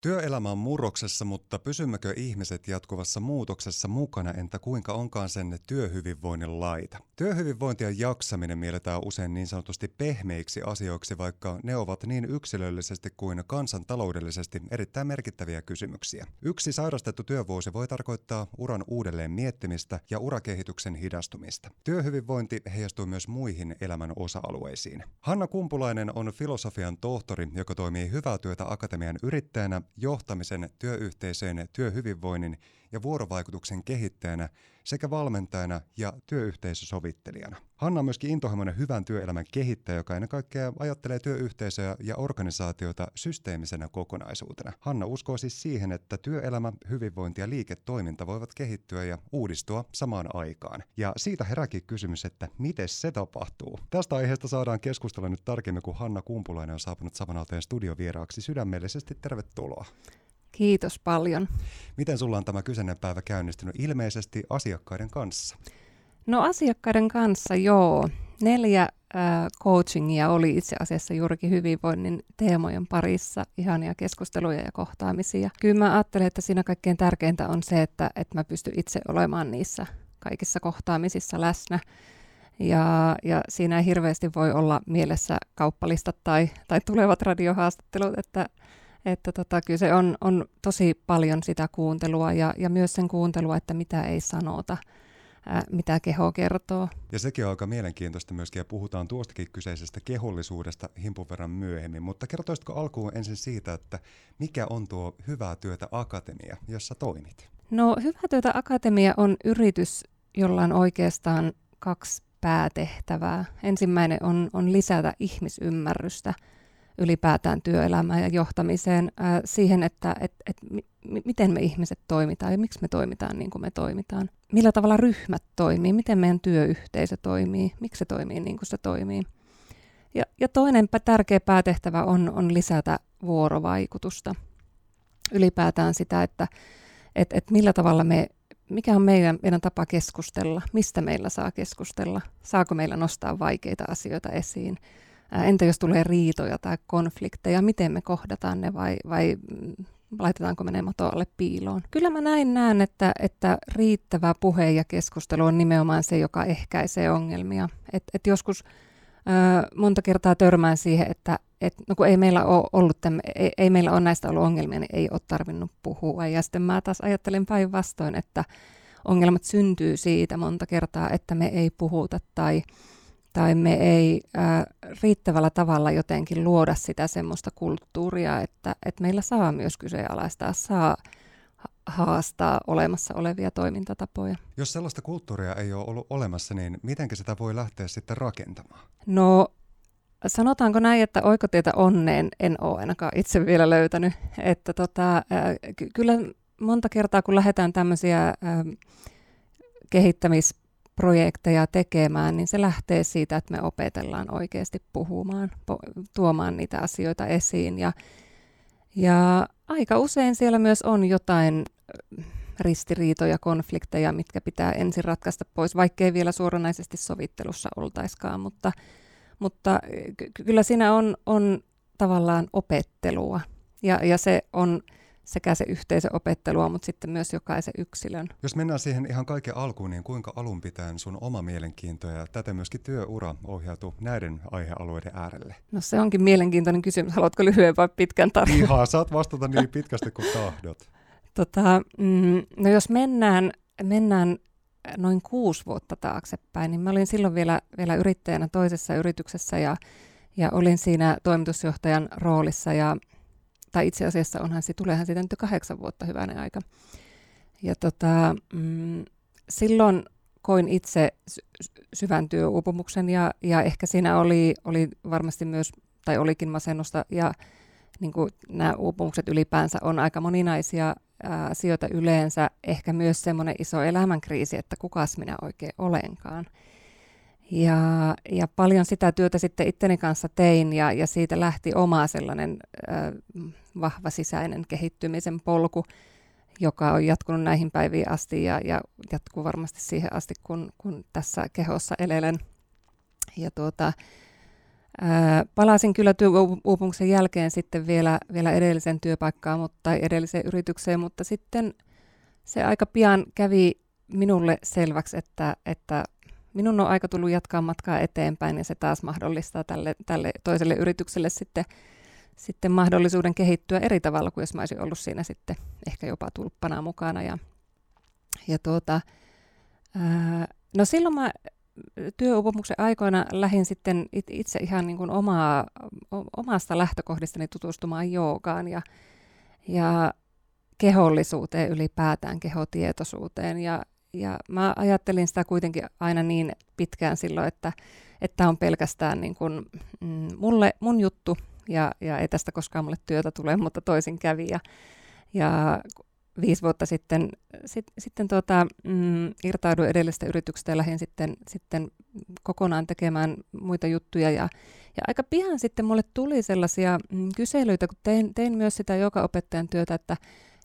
Työelämä on murroksessa, mutta pysymmekö ihmiset jatkuvassa muutoksessa mukana, entä kuinka onkaan sen työhyvinvoinnin laita? Työhyvinvointi ja jaksaminen mielletään usein niin sanotusti pehmeiksi asioiksi, vaikka ne ovat niin yksilöllisesti kuin kansantaloudellisesti erittäin merkittäviä kysymyksiä. Yksi sairastettu työvuosi voi tarkoittaa uran uudelleen miettimistä ja urakehityksen hidastumista. Työhyvinvointi heijastuu myös muihin elämän osa-alueisiin. Hanna Kumpulainen on filosofian tohtori, joka toimii hyvää työtä akatemian yrittäjänä johtamisen, työyhteisöjen, työhyvinvoinnin ja vuorovaikutuksen kehittäjänä sekä valmentajana ja työyhteisösovittelijana. Hanna on myöskin intohimoinen hyvän työelämän kehittäjä, joka ennen kaikkea ajattelee työyhteisöjä ja organisaatioita systeemisenä kokonaisuutena. Hanna uskoo siis siihen, että työelämä, hyvinvointi ja liiketoiminta voivat kehittyä ja uudistua samaan aikaan. Ja siitä heräkin kysymys, että miten se tapahtuu. Tästä aiheesta saadaan keskustella nyt tarkemmin, kun Hanna Kumpulainen on saapunut samanalteen studiovieraaksi. Sydämellisesti tervetuloa. Kiitos paljon. Miten sulla on tämä kyseinen päivä käynnistynyt? Ilmeisesti asiakkaiden kanssa. No asiakkaiden kanssa, joo. Neljä äh, coachingia oli itse asiassa juurikin hyvinvoinnin teemojen parissa, ihania keskusteluja ja kohtaamisia. Kyllä mä ajattelen, että siinä kaikkein tärkeintä on se, että, että mä pystyn itse olemaan niissä kaikissa kohtaamisissa läsnä. Ja, ja siinä ei hirveästi voi olla mielessä kauppalistat tai, tai tulevat radiohaastattelut, että että tota, kyllä se on, on tosi paljon sitä kuuntelua ja, ja myös sen kuuntelua, että mitä ei sanota, ää, mitä keho kertoo. Ja sekin on aika mielenkiintoista myöskin, ja puhutaan tuostakin kyseisestä kehollisuudesta himpun verran myöhemmin. Mutta kertoisitko alkuun ensin siitä, että mikä on tuo Hyvää työtä Akatemia, jossa toimit? No Hyvää työtä Akatemia on yritys, jolla on oikeastaan kaksi päätehtävää. Ensimmäinen on, on lisätä ihmisymmärrystä – ylipäätään työelämään ja johtamiseen, ää, siihen, että et, et, m- miten me ihmiset toimitaan ja miksi me toimitaan niin kuin me toimitaan. Millä tavalla ryhmät toimii, miten meidän työyhteisö toimii, miksi se toimii niin kuin se toimii. Ja, ja toinen tärkeä päätehtävä on, on lisätä vuorovaikutusta. Ylipäätään sitä, että et, et millä tavalla me, mikä on meidän, meidän tapa keskustella, mistä meillä saa keskustella, saako meillä nostaa vaikeita asioita esiin, Entä jos tulee riitoja tai konflikteja, miten me kohdataan ne vai, vai mm, laitetaanko me ne alle piiloon? Kyllä mä näin näen, että, että riittävä puhe ja keskustelu on nimenomaan se, joka ehkäisee ongelmia. Et, et joskus ö, monta kertaa törmään siihen, että et, no kun ei meillä ole ollut täm, ei, ei meillä ole näistä ollut ongelmia, niin ei ole tarvinnut puhua. Ja sitten mä taas ajattelen päinvastoin, että ongelmat syntyy siitä monta kertaa, että me ei puhuta tai tai me ei ää, riittävällä tavalla jotenkin luoda sitä semmoista kulttuuria, että, että meillä saa myös kyseenalaistaa, saa haastaa olemassa olevia toimintatapoja. Jos sellaista kulttuuria ei ole ollut olemassa, niin miten sitä voi lähteä sitten rakentamaan? No sanotaanko näin, että oikotietä onneen en ole ainakaan itse vielä löytänyt. Että tota, äh, ky- kyllä monta kertaa, kun lähdetään tämmöisiä äh, kehittämis projekteja tekemään, niin se lähtee siitä, että me opetellaan oikeasti puhumaan, tuomaan niitä asioita esiin. Ja, ja aika usein siellä myös on jotain ristiriitoja, konflikteja, mitkä pitää ensin ratkaista pois, vaikkei vielä suoranaisesti sovittelussa oltaiskaan, mutta, mutta kyllä siinä on, on tavallaan opettelua. Ja, ja se on sekä se yhteisöopettelua, mutta sitten myös jokaisen yksilön. Jos mennään siihen ihan kaiken alkuun, niin kuinka alun pitäen sun oma mielenkiinto ja tätä myöskin työura ohjautuu näiden aihealueiden äärelle? No se onkin mielenkiintoinen kysymys. Haluatko lyhyen vai pitkän tarinan? Ihan, saat vastata niin pitkästi kuin tahdot. Tota, mm, no jos mennään, mennään noin kuusi vuotta taaksepäin, niin mä olin silloin vielä, vielä yrittäjänä toisessa yrityksessä ja, ja olin siinä toimitusjohtajan roolissa ja tai itse asiassa onhan se, tuleehan siitä nyt kahdeksan vuotta hyvänä aika. Ja tota, mm, silloin koin itse syvän työuupumuksen ja, ja ehkä siinä oli, oli varmasti myös, tai olikin masennusta ja niin kuin nämä uupumukset ylipäänsä on aika moninaisia asioita yleensä, ehkä myös semmoinen iso elämänkriisi, että kukas minä oikein olenkaan. Ja, ja paljon sitä työtä sitten itteni kanssa tein ja, ja siitä lähti oma sellainen äh, vahva sisäinen kehittymisen polku, joka on jatkunut näihin päiviin asti ja, ja jatkuu varmasti siihen asti, kun, kun tässä kehossa elelen. Ja tuota, palasin kyllä työuupumuksen jälkeen sitten vielä, vielä edellisen työpaikkaan mutta, tai edelliseen yritykseen, mutta sitten se aika pian kävi minulle selväksi, että, että minun on aika tullut jatkaa matkaa eteenpäin ja se taas mahdollistaa tälle, tälle toiselle yritykselle sitten, sitten mahdollisuuden kehittyä eri tavalla kuin jos mä olisin ollut siinä sitten ehkä jopa tulppana mukana. Ja, ja tuota, ää, no silloin mä työuupumuksen aikoina lähdin sitten itse ihan niin kuin omaa, omasta lähtökohdistani tutustumaan joogaan ja, ja kehollisuuteen ylipäätään, kehotietoisuuteen. Ja, ja mä ajattelin sitä kuitenkin aina niin pitkään silloin, että tämä on pelkästään niin kuin, mm, mulle, mun juttu ja, ja ei tästä koskaan mulle työtä tule, mutta toisin kävi. Ja, ja viisi vuotta sitten, sit, sitten tuota, mm, irtauduin edellisestä yrityksestä ja lähdin sitten, sitten kokonaan tekemään muita juttuja. Ja, ja aika pian sitten mulle tuli sellaisia mm, kyselyitä, kun tein, tein myös sitä joka opettajan työtä, että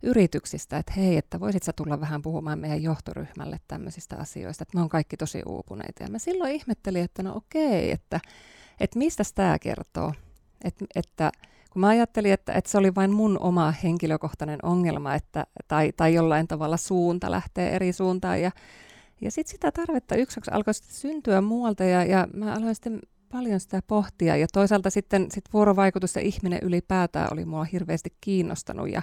yrityksistä, että hei, että voisit sä tulla vähän puhumaan meidän johtoryhmälle tämmöisistä asioista, että me on kaikki tosi uupuneita. Ja mä silloin ihmettelin, että no okei, että, että mistä tämä kertoo, Et, että kun mä ajattelin, että, että se oli vain mun oma henkilökohtainen ongelma, että, tai, tai jollain tavalla suunta lähtee eri suuntaan. Ja, ja sitten sitä tarvetta yksiksi alkoi syntyä muualta, ja, ja mä aloin sitten paljon sitä pohtia. Ja toisaalta sitten sit vuorovaikutus ja ihminen ylipäätään oli mua hirveästi kiinnostanut. Ja,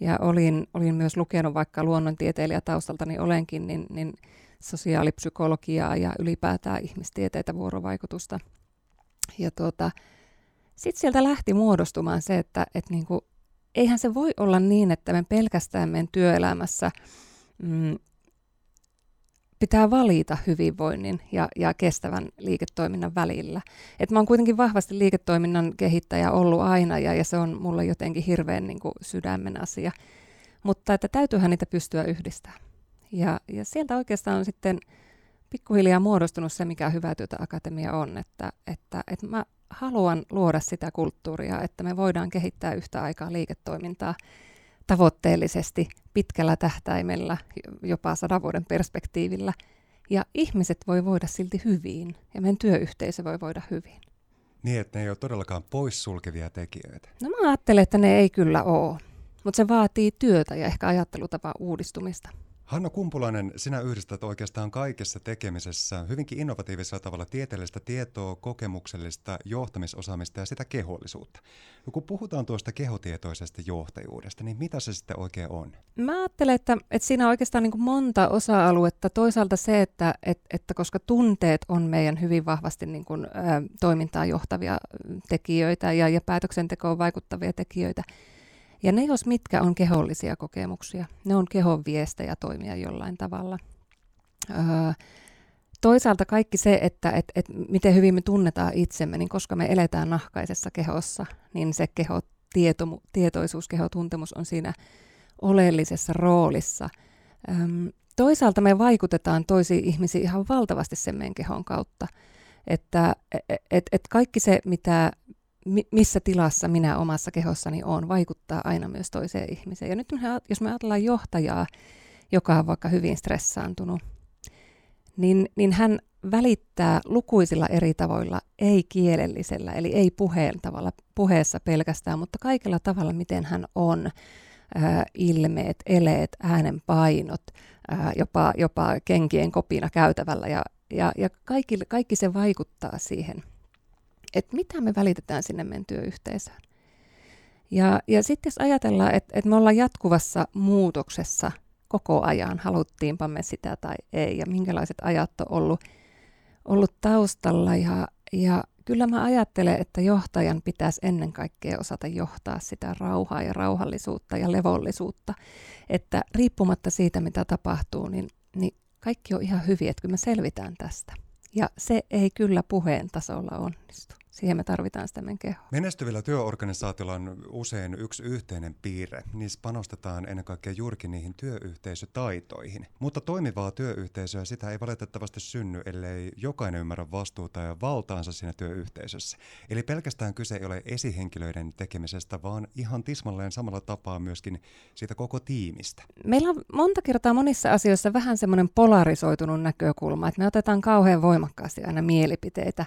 ja olin, olin myös lukenut vaikka luonnontieteilijä taustaltani olenkin, niin, niin sosiaalipsykologiaa ja ylipäätään ihmistieteitä, vuorovaikutusta. Ja tuota, sitten sieltä lähti muodostumaan se, että et niinku, eihän se voi olla niin, että me pelkästään meidän työelämässä mm, pitää valita hyvinvoinnin ja, ja kestävän liiketoiminnan välillä. Et mä oon kuitenkin vahvasti liiketoiminnan kehittäjä ollut aina ja, ja se on mulle jotenkin hirveän niin kuin sydämen asia. Mutta että täytyyhän niitä pystyä yhdistämään. Ja, ja sieltä oikeastaan on sitten pikkuhiljaa muodostunut se, mikä hyvä työtä akatemia on, että, että, että mä haluan luoda sitä kulttuuria, että me voidaan kehittää yhtä aikaa liiketoimintaa tavoitteellisesti, pitkällä tähtäimellä, jopa sadan vuoden perspektiivillä. Ja ihmiset voi voida silti hyvin ja meidän työyhteisö voi voida hyvin. Niin, että ne ei ole todellakaan poissulkevia tekijöitä. No mä ajattelen, että ne ei kyllä ole, mutta se vaatii työtä ja ehkä ajattelutapa uudistumista. Hanna Kumpulainen, sinä yhdistät oikeastaan kaikessa tekemisessä hyvinkin innovatiivisella tavalla tieteellistä tietoa, kokemuksellista johtamisosaamista ja sitä kehollisuutta. No kun puhutaan tuosta kehotietoisesta johtajuudesta, niin mitä se sitten oikein on? Mä ajattelen, että, että siinä on oikeastaan niin kuin monta osa-aluetta. Toisaalta se, että, että, että koska tunteet on meidän hyvin vahvasti niin kuin, ä, toimintaan johtavia tekijöitä ja, ja päätöksentekoon vaikuttavia tekijöitä, ja ne, jos mitkä, on kehollisia kokemuksia. Ne on kehon viestejä toimia jollain tavalla. Öö, toisaalta kaikki se, että et, et miten hyvin me tunnetaan itsemme, niin koska me eletään nahkaisessa kehossa, niin se keho, tieto, tietoisuus, kehotuntemus on siinä oleellisessa roolissa. Öm, toisaalta me vaikutetaan toisiin ihmisiin ihan valtavasti sen meidän kehon kautta. Että et, et, et kaikki se, mitä missä tilassa minä omassa kehossani on, vaikuttaa aina myös toiseen ihmiseen. Ja nyt jos me ajatellaan johtajaa, joka on vaikka hyvin stressaantunut, niin, niin hän välittää lukuisilla eri tavoilla, ei kielellisellä, eli ei puheen tavalla, puheessa pelkästään, mutta kaikella tavalla, miten hän on, ää, ilmeet, eleet, äänen painot, ää, jopa, jopa kenkien kopina käytävällä, ja, ja, ja kaikki, kaikki se vaikuttaa siihen – että mitä me välitetään sinne meidän työyhteisöön. Ja, ja sitten jos ajatellaan, että, että me ollaan jatkuvassa muutoksessa koko ajan, haluttiinpa me sitä tai ei, ja minkälaiset ajat on ollut, ollut taustalla. Ja, ja kyllä mä ajattelen, että johtajan pitäisi ennen kaikkea osata johtaa sitä rauhaa ja rauhallisuutta ja levollisuutta. Että riippumatta siitä, mitä tapahtuu, niin, niin kaikki on ihan hyvin, että kyllä me selvitään tästä. Ja se ei kyllä puheen tasolla onnistu. Siihen me tarvitaan sitä meidän kehoa. Menestyvillä työorganisaatioilla on usein yksi yhteinen piirre. Niissä panostetaan ennen kaikkea juurikin niihin työyhteisötaitoihin. Mutta toimivaa työyhteisöä sitä ei valitettavasti synny, ellei jokainen ymmärrä vastuuta ja valtaansa siinä työyhteisössä. Eli pelkästään kyse ei ole esihenkilöiden tekemisestä, vaan ihan tismalleen samalla tapaa myöskin siitä koko tiimistä. Meillä on monta kertaa monissa asioissa vähän semmoinen polarisoitunut näkökulma, että me otetaan kauhean voimakkaasti aina mielipiteitä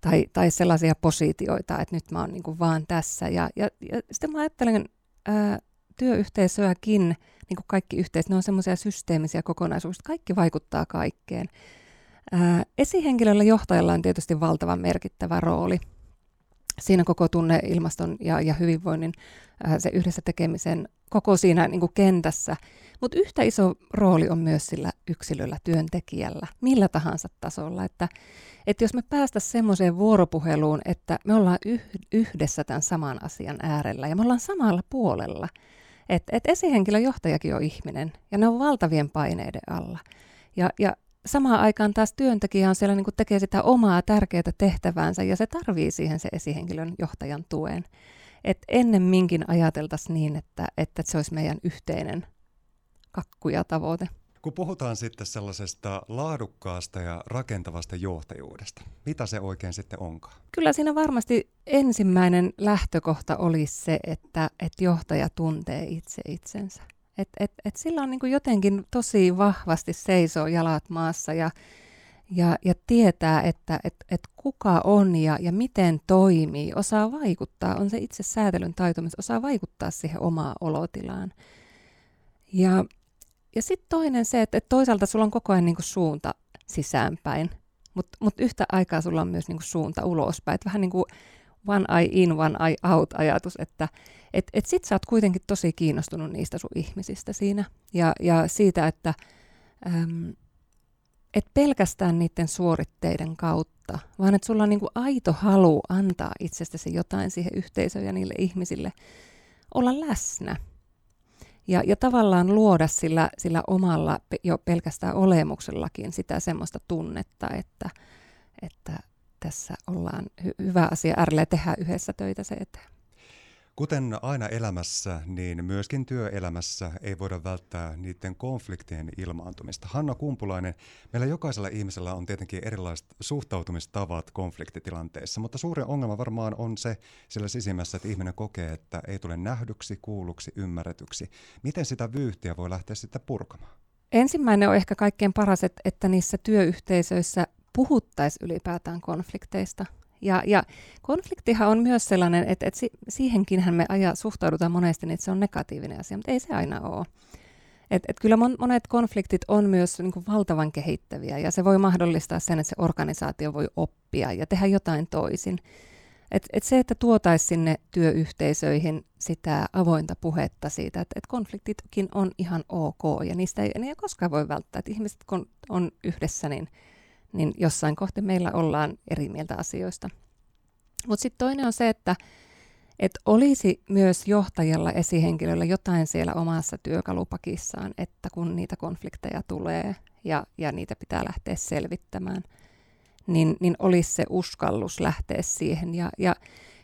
tai, tai sellaisia positioita, että nyt mä oon niin vaan tässä. Ja, ja, ja sitten mä ajattelen ää, työyhteisöäkin, niin kuin kaikki yhteisöt, ne on semmoisia systeemisiä kokonaisuuksia, kaikki vaikuttaa kaikkeen. Ää, esihenkilöllä johtajalla on tietysti valtavan merkittävä rooli siinä koko tunne, ilmaston ja, ja hyvinvoinnin, ää, se yhdessä tekemisen koko siinä niin kuin kentässä. Mutta yhtä iso rooli on myös sillä yksilöllä, työntekijällä, millä tahansa tasolla. Että, että jos me päästä semmoiseen vuoropuheluun, että me ollaan yhdessä tämän saman asian äärellä ja me ollaan samalla puolella, että et esihenkilön johtajakin on ihminen ja ne on valtavien paineiden alla. Ja, ja samaan aikaan taas työntekijä on siellä niin tekee sitä omaa tärkeää tehtäväänsä ja se tarvii siihen se esihenkilön johtajan tuen. Et ennemminkin ajateltaisiin niin, että, että se olisi meidän yhteinen kakku ja tavoite. Kun puhutaan sitten sellaisesta laadukkaasta ja rakentavasta johtajuudesta, mitä se oikein sitten onkaan? Kyllä siinä varmasti ensimmäinen lähtökohta olisi se, että, että johtaja tuntee itse itsensä. Et, et, et sillä on niin kuin jotenkin tosi vahvasti seisoo jalat maassa ja, ja, ja tietää, että et, et kuka on ja, ja miten toimii, osaa vaikuttaa, on se itse säätelyn taito, osaa vaikuttaa siihen omaan olotilaan. Ja ja sitten toinen se, että, että toisaalta sulla on koko ajan niinku suunta sisäänpäin, mutta mut yhtä aikaa sulla on myös niinku suunta ulospäin. Et vähän niin kuin one eye in, one eye out ajatus, että et, et sit sä oot kuitenkin tosi kiinnostunut niistä sun ihmisistä siinä. Ja, ja siitä, että äm, et pelkästään niiden suoritteiden kautta, vaan että sulla on niinku aito halu antaa itsestäsi jotain siihen yhteisöön ja niille ihmisille olla läsnä ja, ja tavallaan luoda sillä, sillä omalla jo pelkästään olemuksellakin sitä semmoista tunnetta, että, että tässä ollaan hy- hyvä asia äärellä ja tehdään yhdessä töitä se eteen. Kuten aina elämässä, niin myöskin työelämässä ei voida välttää niiden konfliktien ilmaantumista. Hanna Kumpulainen, meillä jokaisella ihmisellä on tietenkin erilaiset suhtautumistavat konfliktitilanteissa, mutta suurin ongelma varmaan on se sillä sisimmässä, että ihminen kokee, että ei tule nähdyksi, kuulluksi, ymmärretyksi. Miten sitä vyyhtiä voi lähteä sitten purkamaan? Ensimmäinen on ehkä kaikkein paras, että niissä työyhteisöissä puhuttaisiin ylipäätään konflikteista – ja, ja konfliktihan on myös sellainen, että, että siihenkin me aja, suhtaudutaan monesti, niin että se on negatiivinen asia, mutta ei se aina ole. Et, et kyllä monet konfliktit on myös niin kuin valtavan kehittäviä ja se voi mahdollistaa sen, että se organisaatio voi oppia ja tehdä jotain toisin. Et, et se, että tuotaisi sinne työyhteisöihin sitä avointa puhetta siitä, että et konfliktitkin on ihan ok ja niistä ei, ei koskaan voi välttää. Että ihmiset kun on yhdessä, niin niin jossain kohti meillä ollaan eri mieltä asioista. Mutta sitten toinen on se, että et olisi myös johtajalla, esihenkilöllä jotain siellä omassa työkalupakissaan, että kun niitä konflikteja tulee ja, ja niitä pitää lähteä selvittämään, niin, niin olisi se uskallus lähteä siihen. Ja, ja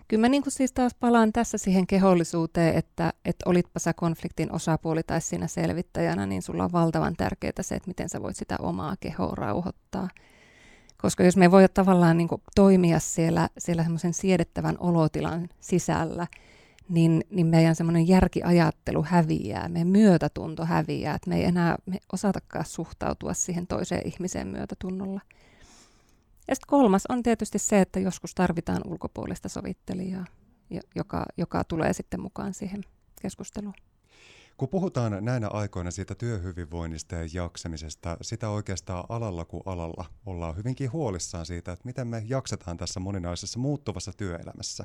kyllä mä niin siis taas palaan tässä siihen kehollisuuteen, että, että olitpa sä konfliktin osapuoli tai siinä selvittäjänä, niin sulla on valtavan tärkeää se, että miten sä voit sitä omaa kehoa rauhoittaa – koska jos me ei voi tavallaan niin toimia siellä, siellä semmoisen siedettävän olotilan sisällä, niin, niin meidän semmoinen järkiajattelu häviää, meidän myötätunto häviää, että me ei enää me osatakaan suhtautua siihen toiseen ihmiseen myötätunnolla. Ja sitten kolmas on tietysti se, että joskus tarvitaan ulkopuolista sovittelijaa, joka, joka tulee sitten mukaan siihen keskusteluun. Kun puhutaan näinä aikoina siitä työhyvinvoinnista ja jaksamisesta, sitä oikeastaan alalla kuin alalla ollaan hyvinkin huolissaan siitä, että miten me jaksetaan tässä moninaisessa muuttuvassa työelämässä.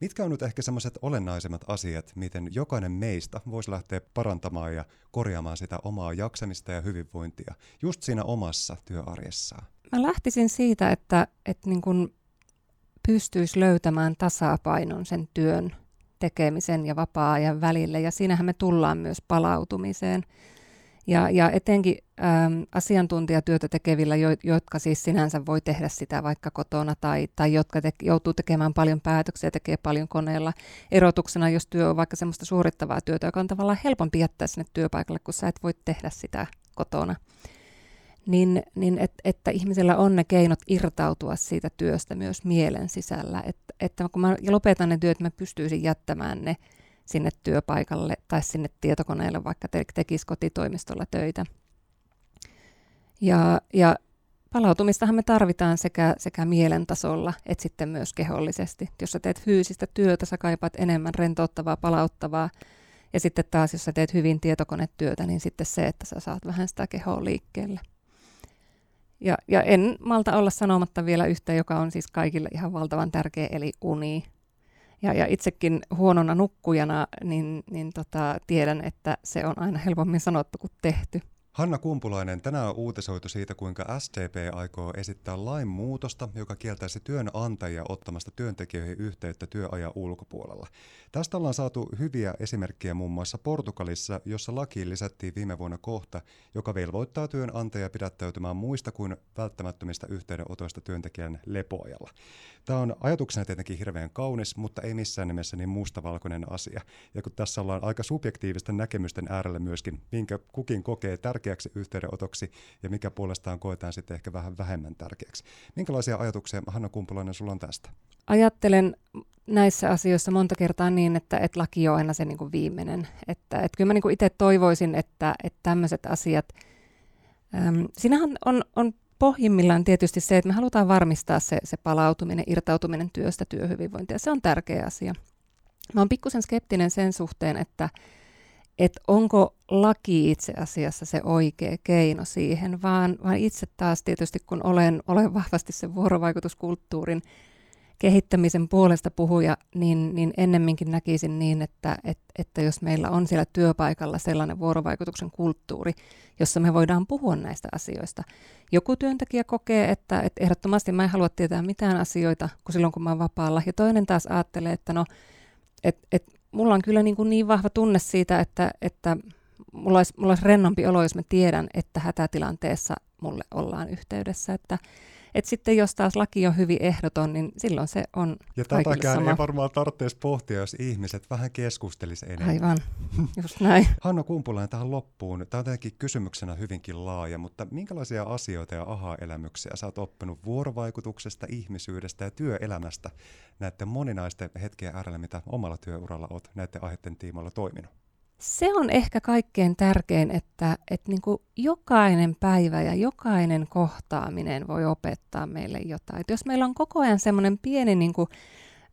Mitkä on nyt ehkä semmoiset olennaisemmat asiat, miten jokainen meistä voisi lähteä parantamaan ja korjaamaan sitä omaa jaksamista ja hyvinvointia just siinä omassa työarjessaan? Mä lähtisin siitä, että, että niin kun pystyisi löytämään tasapainon sen työn tekemisen ja vapaa-ajan välille, ja siinähän me tullaan myös palautumiseen. Ja, ja etenkin äm, asiantuntijatyötä tekevillä, jo, jotka siis sinänsä voi tehdä sitä vaikka kotona tai, tai jotka te, joutuu tekemään paljon päätöksiä, tekee paljon koneella. Erotuksena, jos työ on vaikka semmoista suorittavaa työtä, joka on tavallaan helpompi jättää sinne työpaikalle, kun sä et voi tehdä sitä kotona niin, niin et, että ihmisellä on ne keinot irtautua siitä työstä myös mielen sisällä. Et, että kun mä lopetan ne työt, mä pystyisin jättämään ne sinne työpaikalle tai sinne tietokoneelle, vaikka te, tekisi kotitoimistolla töitä. Ja, ja palautumistahan me tarvitaan sekä, sekä mielen tasolla että sitten myös kehollisesti. Jos sä teet fyysistä työtä, sä kaipaat enemmän rentouttavaa, palauttavaa. Ja sitten taas, jos sä teet hyvin tietokonetyötä, niin sitten se, että sä saat vähän sitä kehoa liikkeelle. Ja, ja en malta olla sanomatta vielä yhtä, joka on siis kaikille ihan valtavan tärkeä, eli uni. Ja, ja itsekin huonona nukkujana, niin, niin tota, tiedän, että se on aina helpommin sanottu kuin tehty. Hanna Kumpulainen, tänään on uutisoitu siitä, kuinka SDP aikoo esittää lain muutosta, joka kieltäisi työnantajia ottamasta työntekijöihin yhteyttä työajan ulkopuolella. Tästä ollaan saatu hyviä esimerkkejä muun muassa Portugalissa, jossa lakiin lisättiin viime vuonna kohta, joka velvoittaa työnantajia pidättäytymään muista kuin välttämättömistä yhteydenotoista työntekijän lepoajalla. Tämä on ajatuksena tietenkin hirveän kaunis, mutta ei missään nimessä niin mustavalkoinen asia. Ja kun tässä ollaan aika subjektiivisten näkemysten äärellä myöskin, minkä kukin kokee tärkeäksi yhteydenotoksi ja mikä puolestaan koetaan sitten ehkä vähän vähemmän tärkeäksi. Minkälaisia ajatuksia, Hanna Kumpulainen, sulla on tästä? Ajattelen näissä asioissa monta kertaa niin, että, että laki on aina se niin kuin viimeinen. Että, että kyllä mä niin itse toivoisin, että, että tämmöiset asiat, äm, siinähän on, on pohjimmillaan tietysti se, että me halutaan varmistaa se, se palautuminen, irtautuminen työstä, työhyvinvointia. Se on tärkeä asia. Mä oon pikkusen skeptinen sen suhteen, että, että onko laki itse asiassa se oikea keino siihen, vaan, vaan itse taas tietysti kun olen, olen vahvasti sen vuorovaikutuskulttuurin kehittämisen puolesta puhuja, niin, niin ennemminkin näkisin niin, että, että, että jos meillä on siellä työpaikalla sellainen vuorovaikutuksen kulttuuri, jossa me voidaan puhua näistä asioista. Joku työntekijä kokee, että, että ehdottomasti mä en halua tietää mitään asioita kuin silloin, kun mä oon vapaalla. Ja toinen taas ajattelee, että no, että et, mulla on kyllä niin, kuin niin vahva tunne siitä, että, että mulla olisi, mulla olisi rennompi olo, jos mä tiedän, että hätätilanteessa mulle ollaan yhteydessä. Että, et sitten jos taas laki on hyvin ehdoton, niin silloin se on Ja tätäkään sama. ei varmaan tarvitsisi pohtia, jos ihmiset vähän keskustelisi enemmän. Aivan, just näin. Hanna Kumpulainen tähän loppuun. Tämä on tietenkin kysymyksenä hyvinkin laaja, mutta minkälaisia asioita ja aha-elämyksiä sä oot oppinut vuorovaikutuksesta, ihmisyydestä ja työelämästä näiden moninaisten hetkien äärellä, mitä omalla työuralla oot näiden aiheiden tiimoilla toiminut? Se on ehkä kaikkein tärkein, että, että niin kuin jokainen päivä ja jokainen kohtaaminen voi opettaa meille jotain. Et jos meillä on koko ajan semmoinen pieni niin kuin,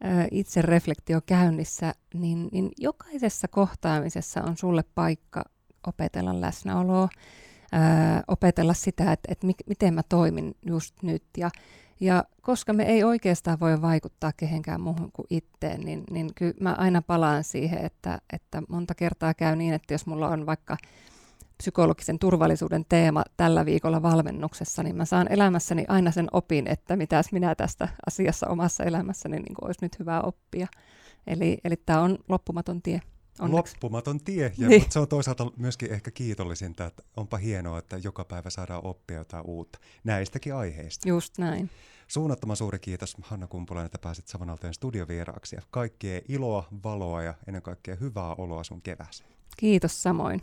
ä, itsereflektio käynnissä, niin, niin jokaisessa kohtaamisessa on sulle paikka opetella läsnäoloa, ä, opetella sitä, että, että mi- miten mä toimin just nyt ja ja koska me ei oikeastaan voi vaikuttaa kehenkään muuhun kuin itteen, niin, niin kyllä mä aina palaan siihen, että, että monta kertaa käy niin, että jos mulla on vaikka psykologisen turvallisuuden teema tällä viikolla valmennuksessa, niin mä saan elämässäni aina sen opin, että mitäs minä tästä asiassa omassa elämässäni niin olisi nyt hyvä oppia. Eli, eli tämä on loppumaton tie. Onneksi. Loppumaton tie, ja, niin. mutta se on toisaalta myöskin ehkä kiitollisinta, että onpa hienoa, että joka päivä saadaan oppia jotain uutta näistäkin aiheista. Just näin. Suunnattoman suuri kiitos Hanna Kumpulainen, että pääsit Savonalteen studiovieraaksi. Ja kaikkea iloa, valoa ja ennen kaikkea hyvää oloa sun kevääseen. Kiitos samoin.